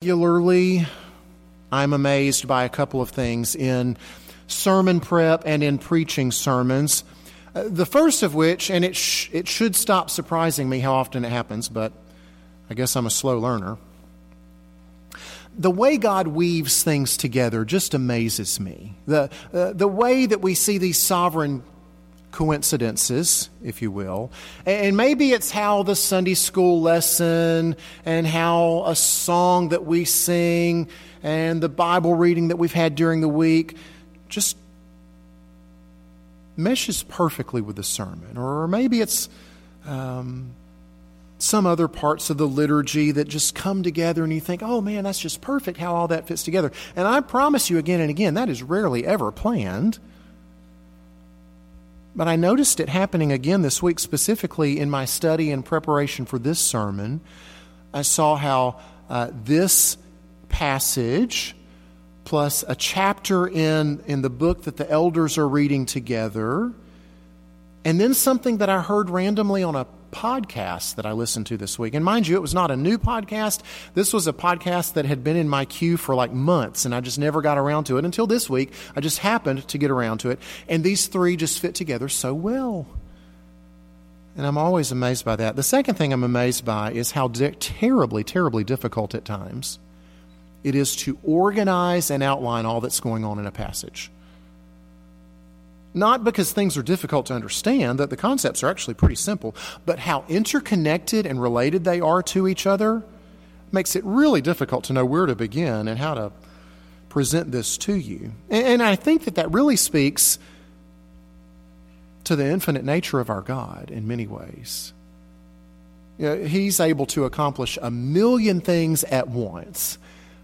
Regularly, I'm amazed by a couple of things in sermon prep and in preaching sermons. Uh, the first of which, and it, sh- it should stop surprising me how often it happens, but I guess I'm a slow learner. The way God weaves things together just amazes me. The, uh, the way that we see these sovereign coincidences, if you will. And maybe it's how the Sunday school lesson and how a song that we sing and the Bible reading that we've had during the week just meshes perfectly with the sermon. Or maybe it's um, some other parts of the liturgy that just come together and you think, oh man, that's just perfect how all that fits together. And I promise you again and again, that is rarely ever planned. But I noticed it happening again this week, specifically in my study and preparation for this sermon. I saw how uh, this passage, plus a chapter in, in the book that the elders are reading together, and then something that I heard randomly on a podcast that I listened to this week. And mind you, it was not a new podcast. This was a podcast that had been in my queue for like months, and I just never got around to it until this week. I just happened to get around to it. And these three just fit together so well. And I'm always amazed by that. The second thing I'm amazed by is how terribly, terribly difficult at times it is to organize and outline all that's going on in a passage. Not because things are difficult to understand, that the concepts are actually pretty simple, but how interconnected and related they are to each other makes it really difficult to know where to begin and how to present this to you. And I think that that really speaks to the infinite nature of our God in many ways. You know, he's able to accomplish a million things at once,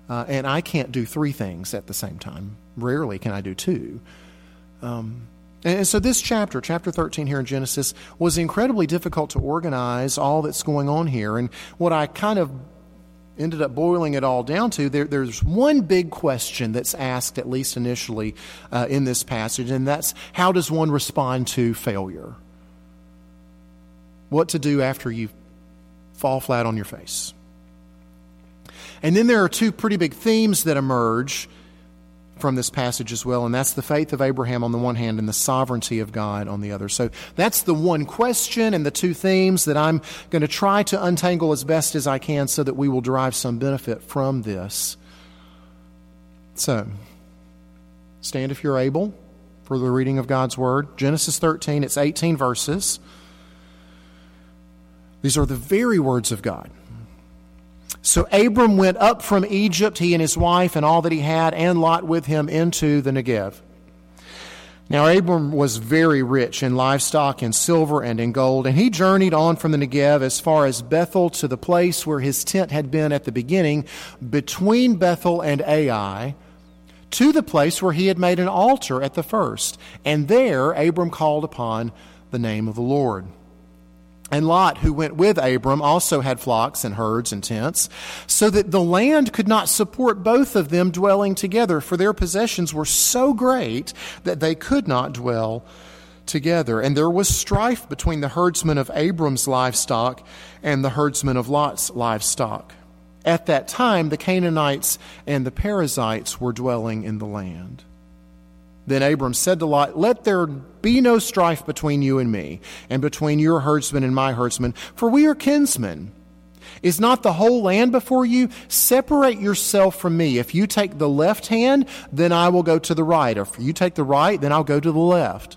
uh, and I can't do three things at the same time. Rarely can I do two. Um, and so, this chapter, chapter 13 here in Genesis, was incredibly difficult to organize all that's going on here. And what I kind of ended up boiling it all down to, there, there's one big question that's asked, at least initially, uh, in this passage, and that's how does one respond to failure? What to do after you fall flat on your face. And then there are two pretty big themes that emerge from this passage as well, and that's the faith of Abraham on the one hand and the sovereignty of God on the other. So that's the one question and the two themes that I'm going to try to untangle as best as I can so that we will derive some benefit from this. So, stand if you're able for the reading of God's Word. Genesis 13, it's 18 verses. These are the very words of God. So Abram went up from Egypt, he and his wife and all that he had, and Lot with him into the Negev. Now Abram was very rich in livestock, in silver, and in gold, and he journeyed on from the Negev as far as Bethel to the place where his tent had been at the beginning, between Bethel and Ai, to the place where he had made an altar at the first. And there Abram called upon the name of the Lord. And Lot, who went with Abram, also had flocks and herds and tents, so that the land could not support both of them dwelling together, for their possessions were so great that they could not dwell together. And there was strife between the herdsmen of Abram's livestock and the herdsmen of Lot's livestock. At that time, the Canaanites and the Perizzites were dwelling in the land. Then Abram said to Lot, Let there be no strife between you and me, and between your herdsmen and my herdsmen, for we are kinsmen. Is not the whole land before you? Separate yourself from me. If you take the left hand, then I will go to the right. If you take the right, then I'll go to the left.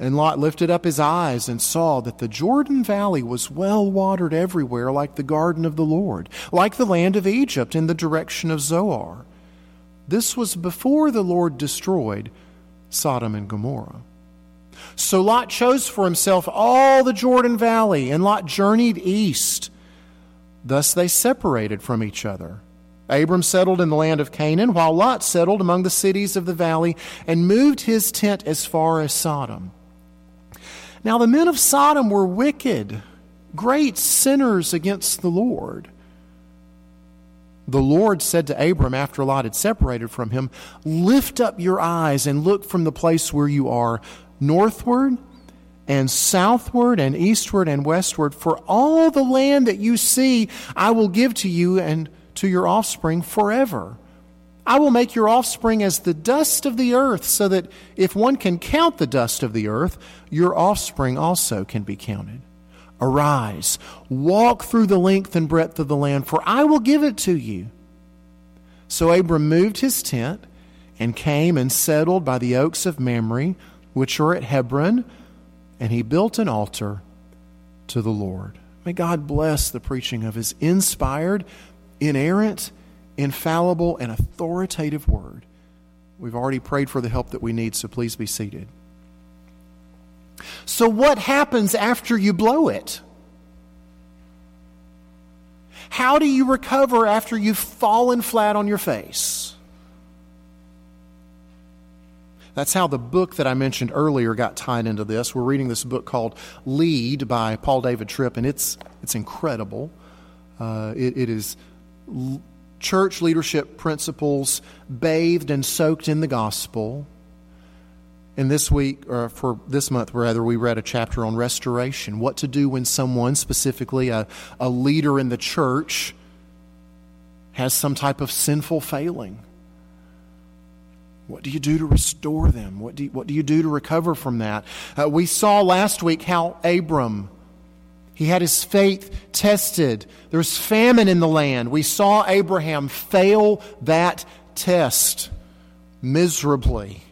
And Lot lifted up his eyes and saw that the Jordan Valley was well watered everywhere, like the garden of the Lord, like the land of Egypt in the direction of Zoar. This was before the Lord destroyed Sodom and Gomorrah. So Lot chose for himself all the Jordan Valley, and Lot journeyed east. Thus they separated from each other. Abram settled in the land of Canaan, while Lot settled among the cities of the valley and moved his tent as far as Sodom. Now the men of Sodom were wicked, great sinners against the Lord the Lord said to Abram after Lot had separated from him, Lift up your eyes and look from the place where you are northward and southward and eastward and westward, for all the land that you see I will give to you and to your offspring forever. I will make your offspring as the dust of the earth, so that if one can count the dust of the earth, your offspring also can be counted. Arise, walk through the length and breadth of the land, for I will give it to you. So Abram moved his tent and came and settled by the oaks of Mamre, which are at Hebron, and he built an altar to the Lord. May God bless the preaching of his inspired, inerrant, infallible, and authoritative word. We've already prayed for the help that we need, so please be seated. So, what happens after you blow it? How do you recover after you've fallen flat on your face? That's how the book that I mentioned earlier got tied into this. We're reading this book called Lead by Paul David Tripp, and it's, it's incredible. Uh, it, it is l- church leadership principles bathed and soaked in the gospel. And this week, or for this month rather, we read a chapter on restoration. What to do when someone, specifically a, a leader in the church, has some type of sinful failing. What do you do to restore them? What do you, what do, you do to recover from that? Uh, we saw last week how Abram, he had his faith tested. There was famine in the land. We saw Abraham fail that test miserably.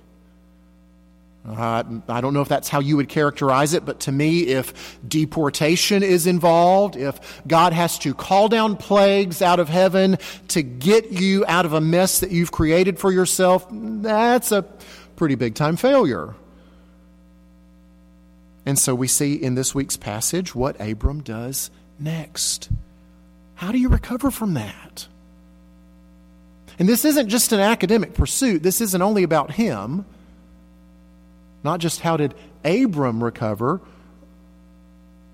Uh, I don't know if that's how you would characterize it, but to me, if deportation is involved, if God has to call down plagues out of heaven to get you out of a mess that you've created for yourself, that's a pretty big time failure. And so we see in this week's passage what Abram does next. How do you recover from that? And this isn't just an academic pursuit, this isn't only about him. Not just how did Abram recover.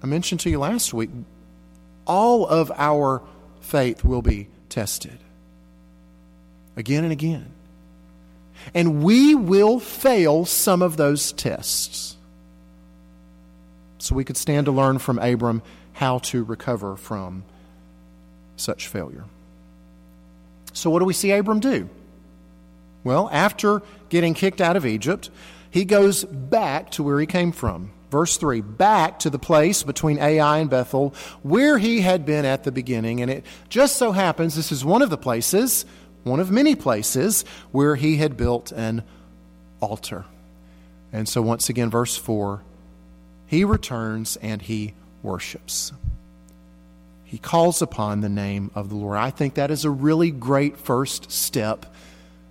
I mentioned to you last week, all of our faith will be tested again and again. And we will fail some of those tests. So we could stand to learn from Abram how to recover from such failure. So, what do we see Abram do? Well, after getting kicked out of Egypt, he goes back to where he came from. Verse 3 back to the place between Ai and Bethel where he had been at the beginning. And it just so happens this is one of the places, one of many places, where he had built an altar. And so, once again, verse 4 he returns and he worships. He calls upon the name of the Lord. I think that is a really great first step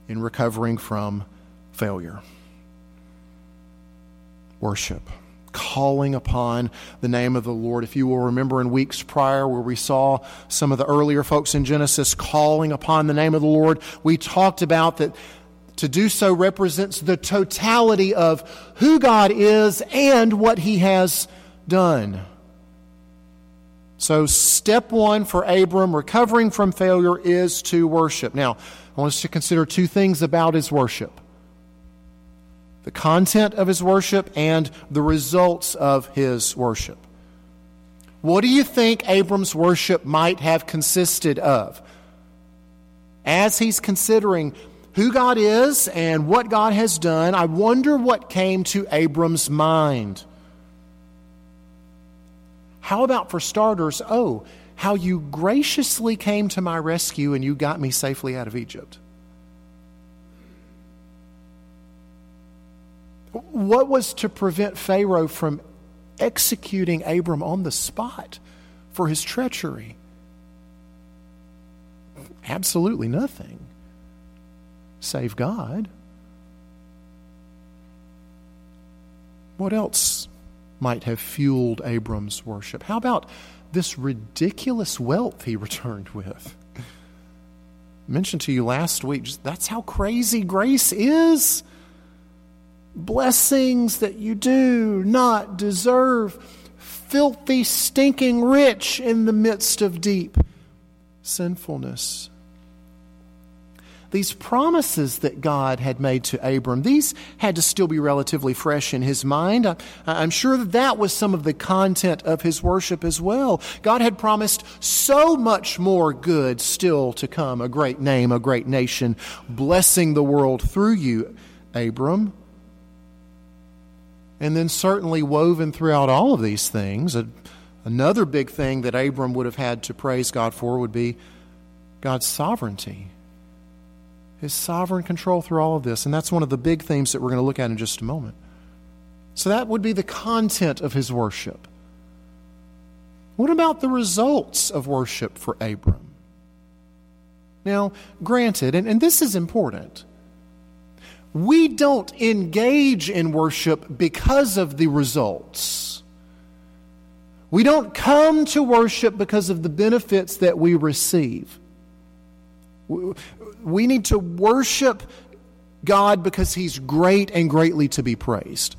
in recovering from failure worship, calling upon the name of the Lord. If you will remember in weeks prior, where we saw some of the earlier folks in Genesis calling upon the name of the Lord, we talked about that to do so represents the totality of who God is and what He has done. So, step one for Abram, recovering from failure, is to worship. Now, I want us to consider two things about his worship the content of his worship and the results of his worship. What do you think Abram's worship might have consisted of? As he's considering who God is and what God has done, I wonder what came to Abram's mind. How about, for starters, oh, how you graciously came to my rescue and you got me safely out of Egypt? What was to prevent Pharaoh from executing Abram on the spot for his treachery? Absolutely nothing. Save God. What else might have fueled Abram's worship? How about this ridiculous wealth he returned with? I mentioned to you last week, that's how crazy grace is blessings that you do not deserve, filthy, stinking rich in the midst of deep sinfulness. these promises that God had made to Abram, these had to still be relatively fresh in his mind. I, I'm sure that that was some of the content of his worship as well. God had promised so much more good still to come a great name, a great nation, blessing the world through you, Abram. And then, certainly, woven throughout all of these things, another big thing that Abram would have had to praise God for would be God's sovereignty, His sovereign control through all of this. And that's one of the big themes that we're going to look at in just a moment. So, that would be the content of his worship. What about the results of worship for Abram? Now, granted, and, and this is important we don't engage in worship because of the results. We don't come to worship because of the benefits that we receive. We need to worship God because He's great and greatly to be praised.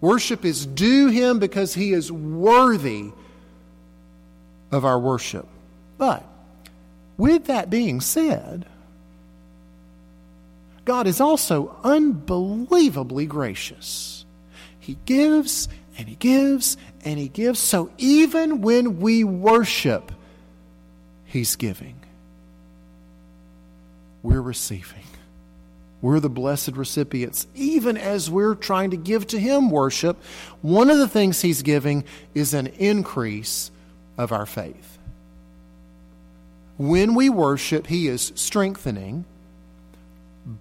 Worship is due Him because He is worthy of our worship. But, with that being said, God is also unbelievably gracious. He gives and He gives and He gives. So even when we worship, He's giving. We're receiving. We're the blessed recipients. Even as we're trying to give to Him worship, one of the things He's giving is an increase of our faith. When we worship, He is strengthening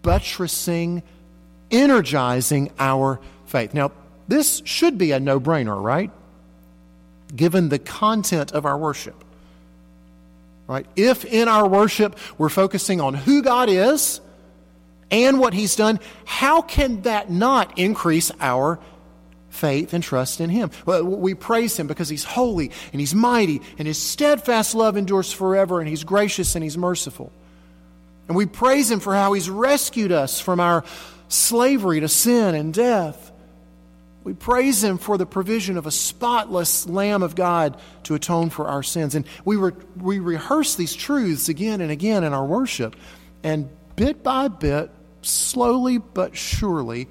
buttressing, energizing our faith. Now, this should be a no brainer, right? Given the content of our worship. Right? If in our worship we're focusing on who God is and what He's done, how can that not increase our faith and trust in Him? We praise Him because He's holy and He's mighty and His steadfast love endures forever and He's gracious and He's merciful. And we praise Him for how He's rescued us from our slavery to sin and death. We praise Him for the provision of a spotless Lamb of God to atone for our sins. And we, re- we rehearse these truths again and again in our worship. And bit by bit, slowly but surely,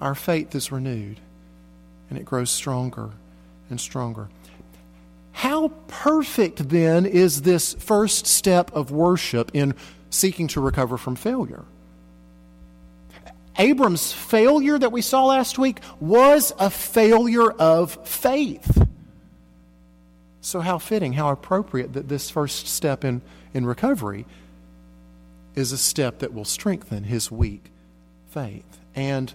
our faith is renewed and it grows stronger and stronger. How perfect then is this first step of worship in seeking to recover from failure. Abram's failure that we saw last week was a failure of faith. So, how fitting, how appropriate that this first step in, in recovery is a step that will strengthen his weak faith. And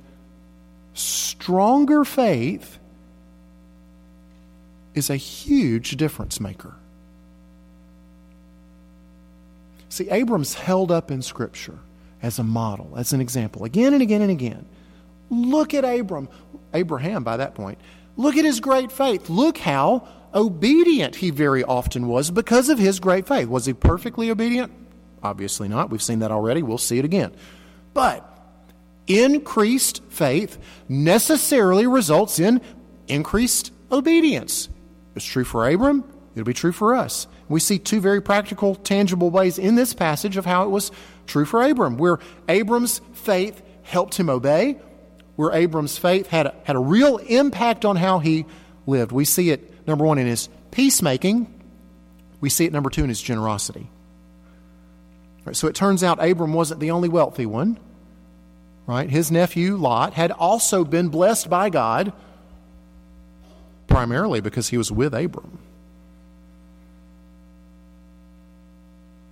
stronger faith is a huge difference maker. See, Abram's held up in Scripture as a model, as an example, again and again and again. Look at Abram, Abraham by that point. Look at his great faith. Look how obedient he very often was because of his great faith. Was he perfectly obedient? Obviously not. We've seen that already. We'll see it again. But increased faith necessarily results in increased obedience. It's true for Abram, it'll be true for us. We see two very practical, tangible ways in this passage of how it was true for Abram, where Abram's faith helped him obey, where Abram's faith had a, had a real impact on how he lived. We see it, number one, in his peacemaking. We see it, number two, in his generosity. Right, so it turns out Abram wasn't the only wealthy one. Right? His nephew Lot had also been blessed by God, primarily because he was with Abram.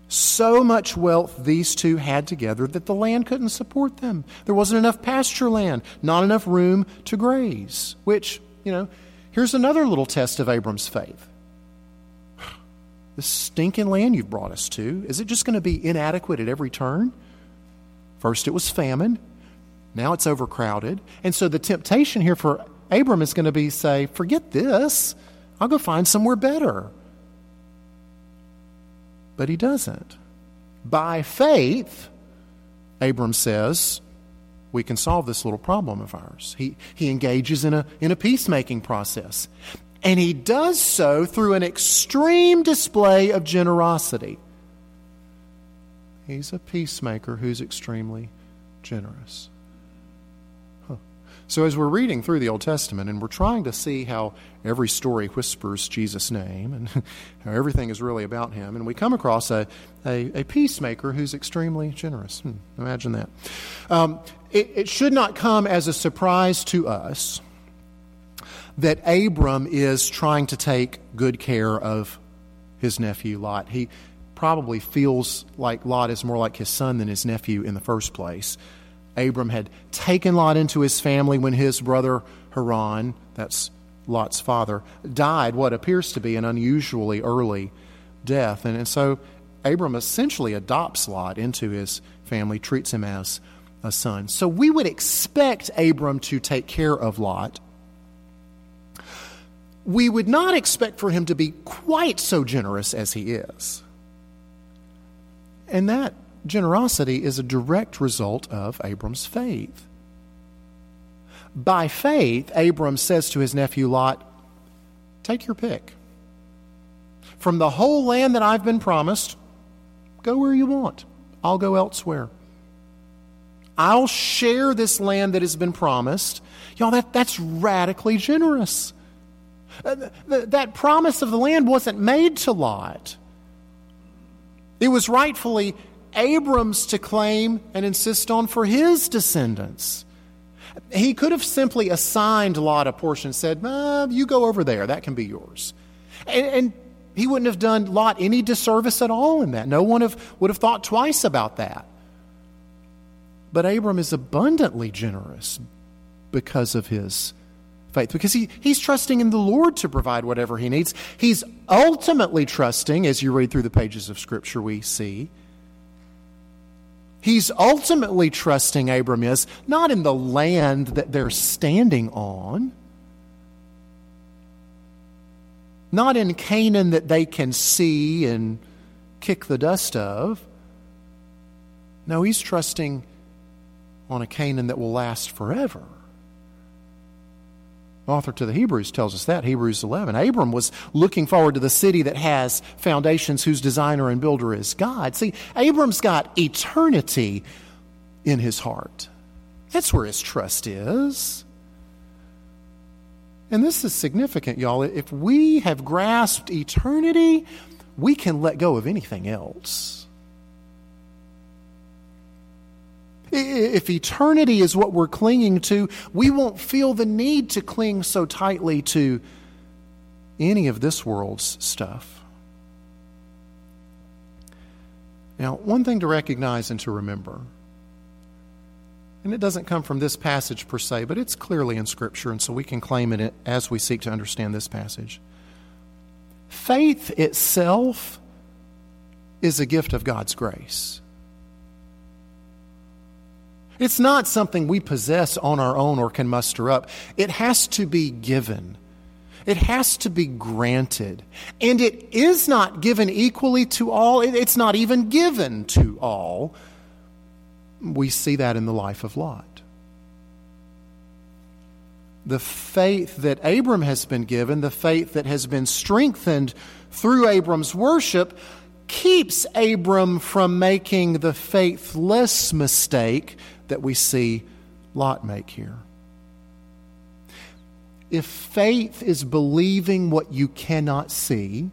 So much wealth these two had together that the land couldn't support them. There wasn't enough pasture land, not enough room to graze. Which, you know, here's another little test of Abram's faith. This stinking land you've brought us to, is it just going to be inadequate at every turn? First it was famine, now it's overcrowded. And so the temptation here for Abram is going to be say, forget this, I'll go find somewhere better. But he doesn't. By faith, Abram says, we can solve this little problem of ours. He, he engages in a, in a peacemaking process. And he does so through an extreme display of generosity. He's a peacemaker who's extremely generous. So, as we're reading through the Old Testament and we're trying to see how every story whispers Jesus' name and how everything is really about him, and we come across a, a, a peacemaker who's extremely generous. Hmm, imagine that. Um, it, it should not come as a surprise to us that Abram is trying to take good care of his nephew Lot. He probably feels like Lot is more like his son than his nephew in the first place. Abram had taken Lot into his family when his brother Haran, that's Lot's father, died what appears to be an unusually early death. And, and so Abram essentially adopts Lot into his family, treats him as a son. So we would expect Abram to take care of Lot. We would not expect for him to be quite so generous as he is. And that generosity is a direct result of Abram's faith. By faith, Abram says to his nephew Lot, Take your pick. From the whole land that I've been promised, go where you want. I'll go elsewhere. I'll share this land that has been promised. Y'all, that, that's radically generous. Uh, th- that promise of the land wasn't made to Lot. It was rightfully Abram's to claim and insist on for his descendants. He could have simply assigned Lot a portion, said, You go over there, that can be yours. And, and, he wouldn't have done Lot any disservice at all in that. No one have, would have thought twice about that. But Abram is abundantly generous because of his faith, because he, he's trusting in the Lord to provide whatever he needs. He's ultimately trusting, as you read through the pages of Scripture, we see He's ultimately trusting Abram is not in the land that they're standing on, not in Canaan that they can see and kick the dust of. No, he's trusting on a Canaan that will last forever author to the Hebrews tells us that, Hebrews 11. Abram was looking forward to the city that has foundations whose designer and builder is God. See, Abram's got eternity in his heart. That's where his trust is. And this is significant, y'all. If we have grasped eternity, we can let go of anything else. If eternity is what we're clinging to, we won't feel the need to cling so tightly to any of this world's stuff. Now, one thing to recognize and to remember, and it doesn't come from this passage per se, but it's clearly in Scripture, and so we can claim it as we seek to understand this passage. Faith itself is a gift of God's grace. It's not something we possess on our own or can muster up. It has to be given. It has to be granted. And it is not given equally to all, it's not even given to all. We see that in the life of Lot. The faith that Abram has been given, the faith that has been strengthened through Abram's worship, keeps Abram from making the faithless mistake that we see Lot make here. If faith is believing what you cannot see,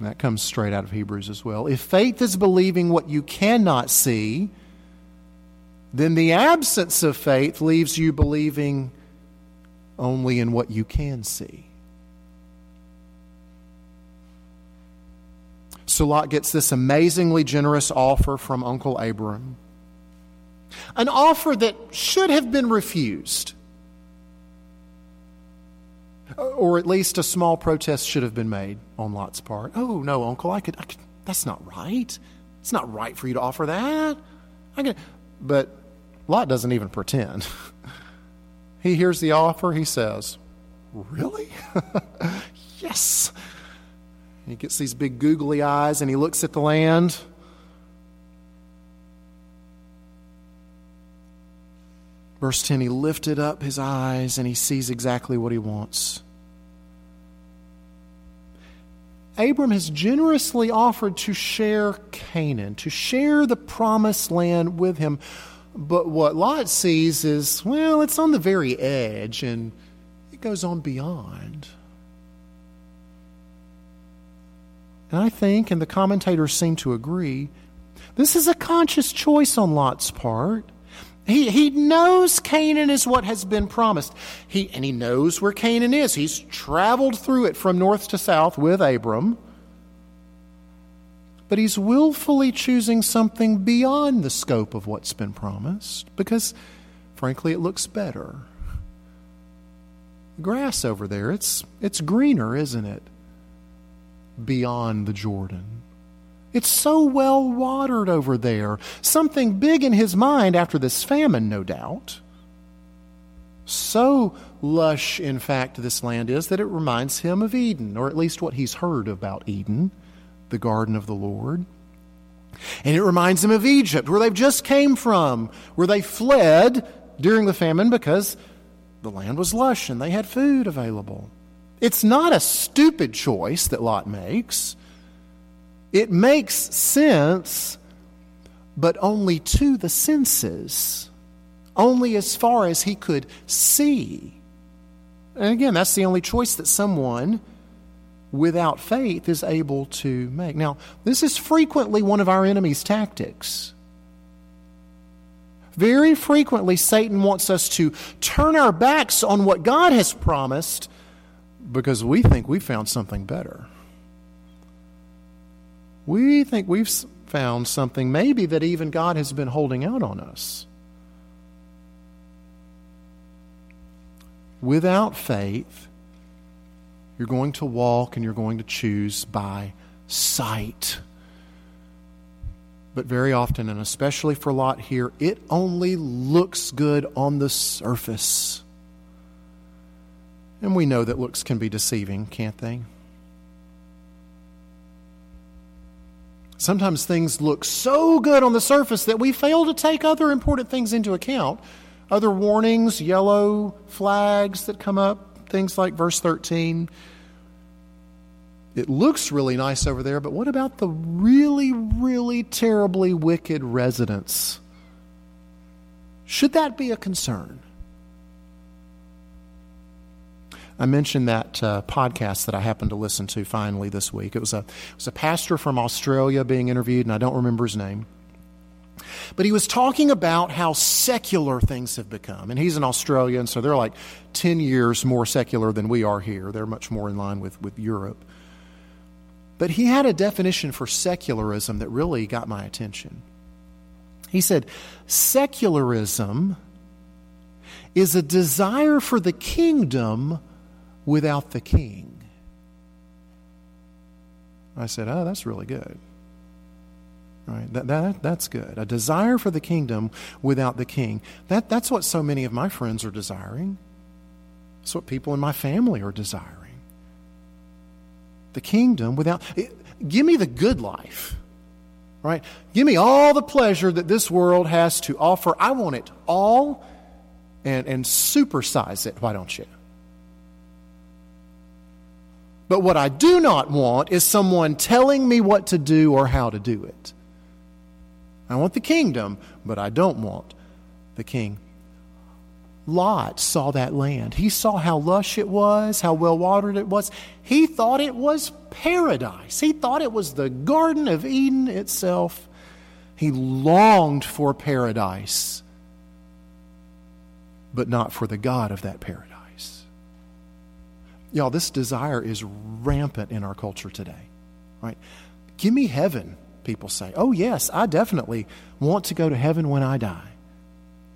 that comes straight out of Hebrews as well. If faith is believing what you cannot see, then the absence of faith leaves you believing only in what you can see. So Lot gets this amazingly generous offer from Uncle Abram an offer that should have been refused. Uh, or at least a small protest should have been made on Lot's part. Oh, no, uncle, I could, I could that's not right. It's not right for you to offer that. I could, but Lot doesn't even pretend. he hears the offer, he says, Really? yes. He gets these big googly eyes and he looks at the land. Verse 10 He lifted up his eyes and he sees exactly what he wants. Abram has generously offered to share Canaan, to share the promised land with him. But what Lot sees is, well, it's on the very edge and it goes on beyond. And I think, and the commentators seem to agree, this is a conscious choice on Lot's part. He, he knows Canaan is what has been promised. He, and he knows where Canaan is. He's traveled through it from north to south with Abram. But he's willfully choosing something beyond the scope of what's been promised because, frankly, it looks better. Grass over there, it's, it's greener, isn't it? Beyond the Jordan. It's so well watered over there. Something big in his mind after this famine, no doubt. So lush, in fact, this land is that it reminds him of Eden, or at least what he's heard about Eden, the garden of the Lord. And it reminds him of Egypt, where they've just came from, where they fled during the famine because the land was lush and they had food available. It's not a stupid choice that Lot makes. It makes sense, but only to the senses, only as far as he could see. And again, that's the only choice that someone without faith is able to make. Now, this is frequently one of our enemy's tactics. Very frequently, Satan wants us to turn our backs on what God has promised because we think we found something better we think we've found something maybe that even God has been holding out on us. Without faith, you're going to walk and you're going to choose by sight. But very often, and especially for Lot here, it only looks good on the surface. And we know that looks can be deceiving, can't they? Sometimes things look so good on the surface that we fail to take other important things into account. Other warnings, yellow flags that come up, things like verse 13. It looks really nice over there, but what about the really, really terribly wicked residents? Should that be a concern? I mentioned that uh, podcast that I happened to listen to finally this week. It was a it was a pastor from Australia being interviewed, and I don't remember his name. But he was talking about how secular things have become. And he's an Australian, so they're like 10 years more secular than we are here. They're much more in line with, with Europe. But he had a definition for secularism that really got my attention. He said, Secularism is a desire for the kingdom without the king. I said, Oh, that's really good. Right? That, that, that's good. A desire for the kingdom without the king. That, that's what so many of my friends are desiring. That's what people in my family are desiring. The kingdom without. It, give me the good life. Right? Give me all the pleasure that this world has to offer. I want it all and, and supersize it. Why don't you? But what I do not want is someone telling me what to do or how to do it. I want the kingdom, but I don't want the king. Lot saw that land. He saw how lush it was, how well watered it was. He thought it was paradise. He thought it was the Garden of Eden itself. He longed for paradise, but not for the God of that paradise. Y'all, this desire is rampant in our culture today, right? Give me heaven, people say. Oh, yes, I definitely want to go to heaven when I die,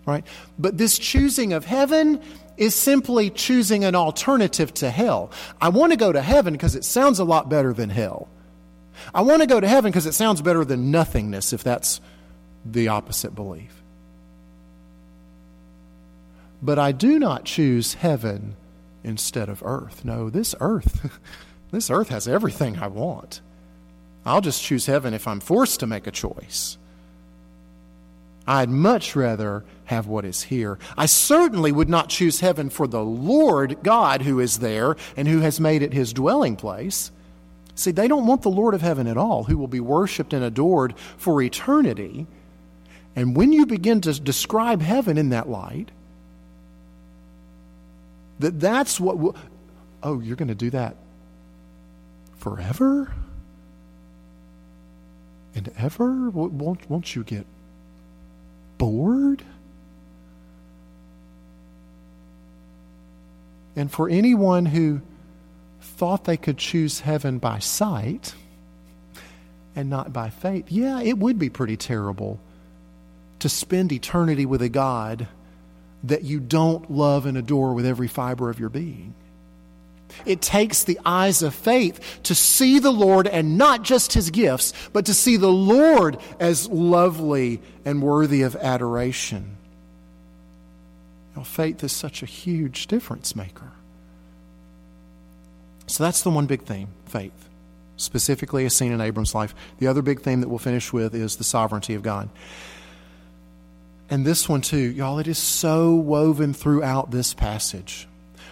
right? But this choosing of heaven is simply choosing an alternative to hell. I want to go to heaven because it sounds a lot better than hell. I want to go to heaven because it sounds better than nothingness, if that's the opposite belief. But I do not choose heaven instead of earth. No, this earth, this earth has everything I want. I'll just choose heaven if I'm forced to make a choice. I'd much rather have what is here. I certainly would not choose heaven for the Lord God who is there and who has made it his dwelling place. See, they don't want the Lord of heaven at all, who will be worshiped and adored for eternity. And when you begin to describe heaven in that light, that that's what will, oh, you're going to do that forever and ever? Won't, won't you get bored? And for anyone who thought they could choose heaven by sight and not by faith, yeah, it would be pretty terrible to spend eternity with a God that you don't love and adore with every fiber of your being. It takes the eyes of faith to see the Lord and not just his gifts, but to see the Lord as lovely and worthy of adoration. Now, faith is such a huge difference maker. So that's the one big theme faith, specifically as seen in Abram's life. The other big theme that we'll finish with is the sovereignty of God. And this one, too, y'all, it is so woven throughout this passage.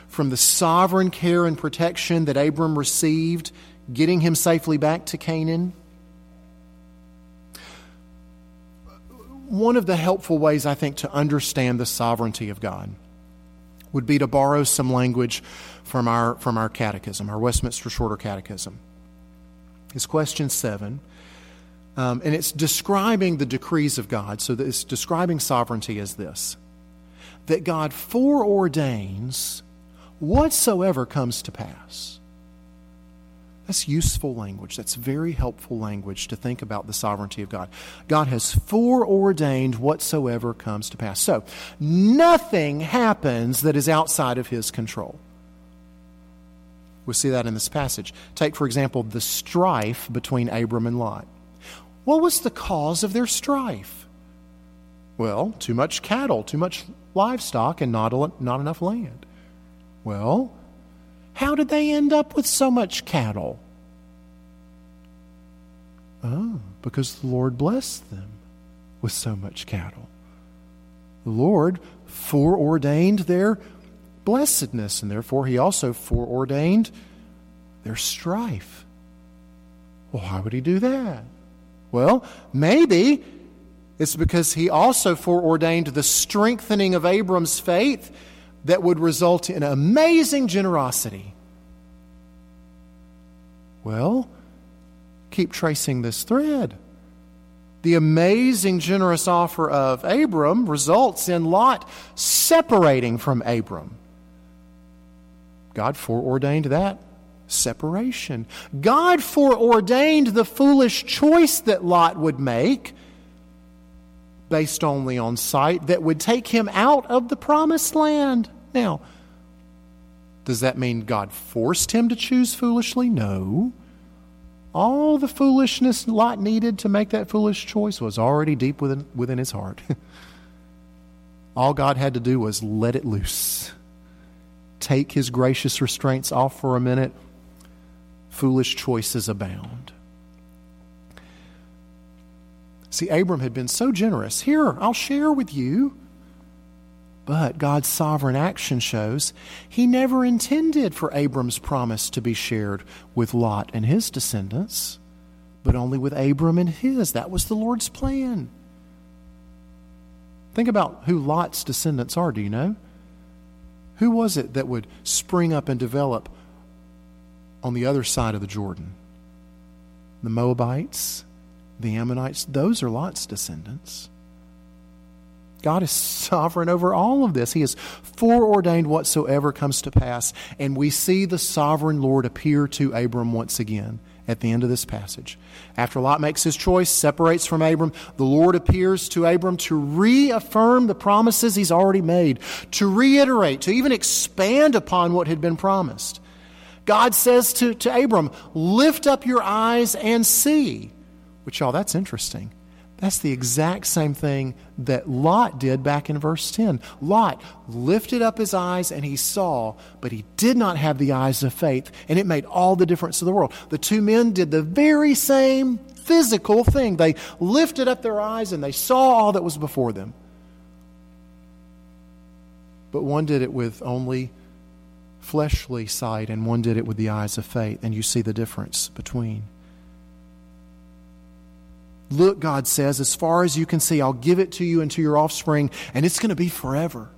From the sovereign care and protection that Abram received, getting him safely back to Canaan. One of the helpful ways, I think, to understand the sovereignty of God would be to borrow some language from our, from our catechism, our Westminster Shorter Catechism. It's question seven. Um, and it's describing the decrees of God. So it's describing sovereignty as this that God foreordains whatsoever comes to pass. That's useful language. That's very helpful language to think about the sovereignty of God. God has foreordained whatsoever comes to pass. So, nothing happens that is outside of His control. We see that in this passage. Take, for example, the strife between Abram and Lot. What was the cause of their strife? Well, too much cattle, too much livestock, and not, not enough land. Well, how did they end up with so much cattle? Oh, because the Lord blessed them with so much cattle. The Lord foreordained their blessedness, and therefore He also foreordained their strife. Well, why would He do that? Well, maybe it's because he also foreordained the strengthening of Abram's faith that would result in amazing generosity. Well, keep tracing this thread. The amazing generous offer of Abram results in Lot separating from Abram. God foreordained that separation. God foreordained the foolish choice that Lot would make based only on sight that would take him out of the promised land. Now, does that mean God forced him to choose foolishly? No. All the foolishness Lot needed to make that foolish choice was already deep within, within his heart. All God had to do was let it loose. Take his gracious restraints off for a minute, foolish choices abound. See, Abram had been so generous. Here, I'll share with you. But God's sovereign action shows he never intended for Abram's promise to be shared with Lot and his descendants, but only with Abram and his. That was the Lord's plan. Think about who Lot's descendants are, do you know? Who was it that would spring up and develop on the other side of the Jordan. The Moabites, the Ammonites, those are Lot's descendants. God is sovereign over all of this. He has foreordained whatsoever comes to pass. And we see the sovereign Lord appear to Abram once again at the end of this passage. After Lot makes his choice, separates from Abram, the Lord appears to Abram to reaffirm the promises he's already made, to reiterate, to even expand upon what had been promised. God says to, to Abram, Lift up your eyes and see. Which, y'all, that's interesting. That's the exact same thing that Lot did back in verse 10. Lot lifted up his eyes and he saw, but he did not have the eyes of faith, and it made all the difference in the world. The two men did the very same physical thing. They lifted up their eyes and they saw all that was before them. But one did it with only fleshly sight and one did it with the eyes of faith. And you see the difference between. Look, God says, as far as you can see, I'll give it to you and to your offspring, and it's going to be forever.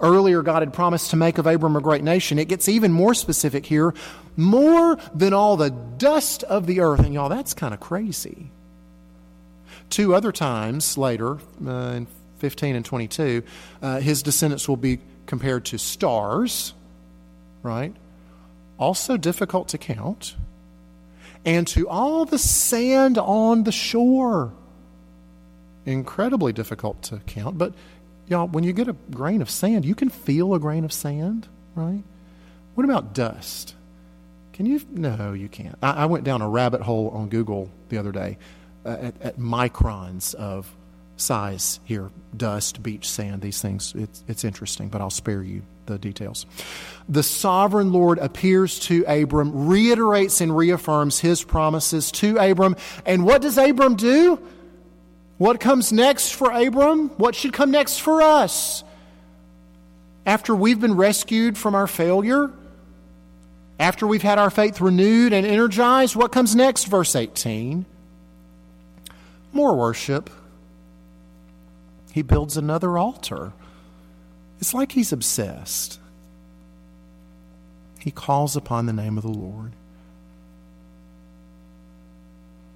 Earlier, God had promised to make of Abram a great nation. It gets even more specific here more than all the dust of the earth. And y'all, that's kind of crazy. Two other times later, uh, in 15 and 22, uh, his descendants will be compared to stars, right? Also difficult to count and to all the sand on the shore. Incredibly difficult to count, but y'all, when you get a grain of sand, you can feel a grain of sand, right? What about dust? Can you? No, you can't. I, I went down a rabbit hole on Google the other day uh, at, at microns of size here dust, beach, sand, these things. It's, it's interesting, but I'll spare you the details. The sovereign Lord appears to Abram, reiterates and reaffirms his promises to Abram. And what does Abram do? What comes next for Abram? What should come next for us? After we've been rescued from our failure, after we've had our faith renewed and energized, what comes next? Verse 18 more worship. He builds another altar. It's like he's obsessed. He calls upon the name of the Lord.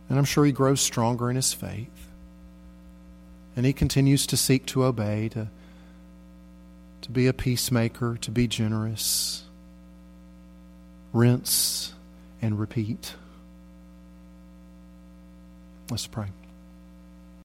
And I'm sure he grows stronger in his faith. And he continues to seek to obey, to, to be a peacemaker, to be generous. Rinse and repeat. Let's pray.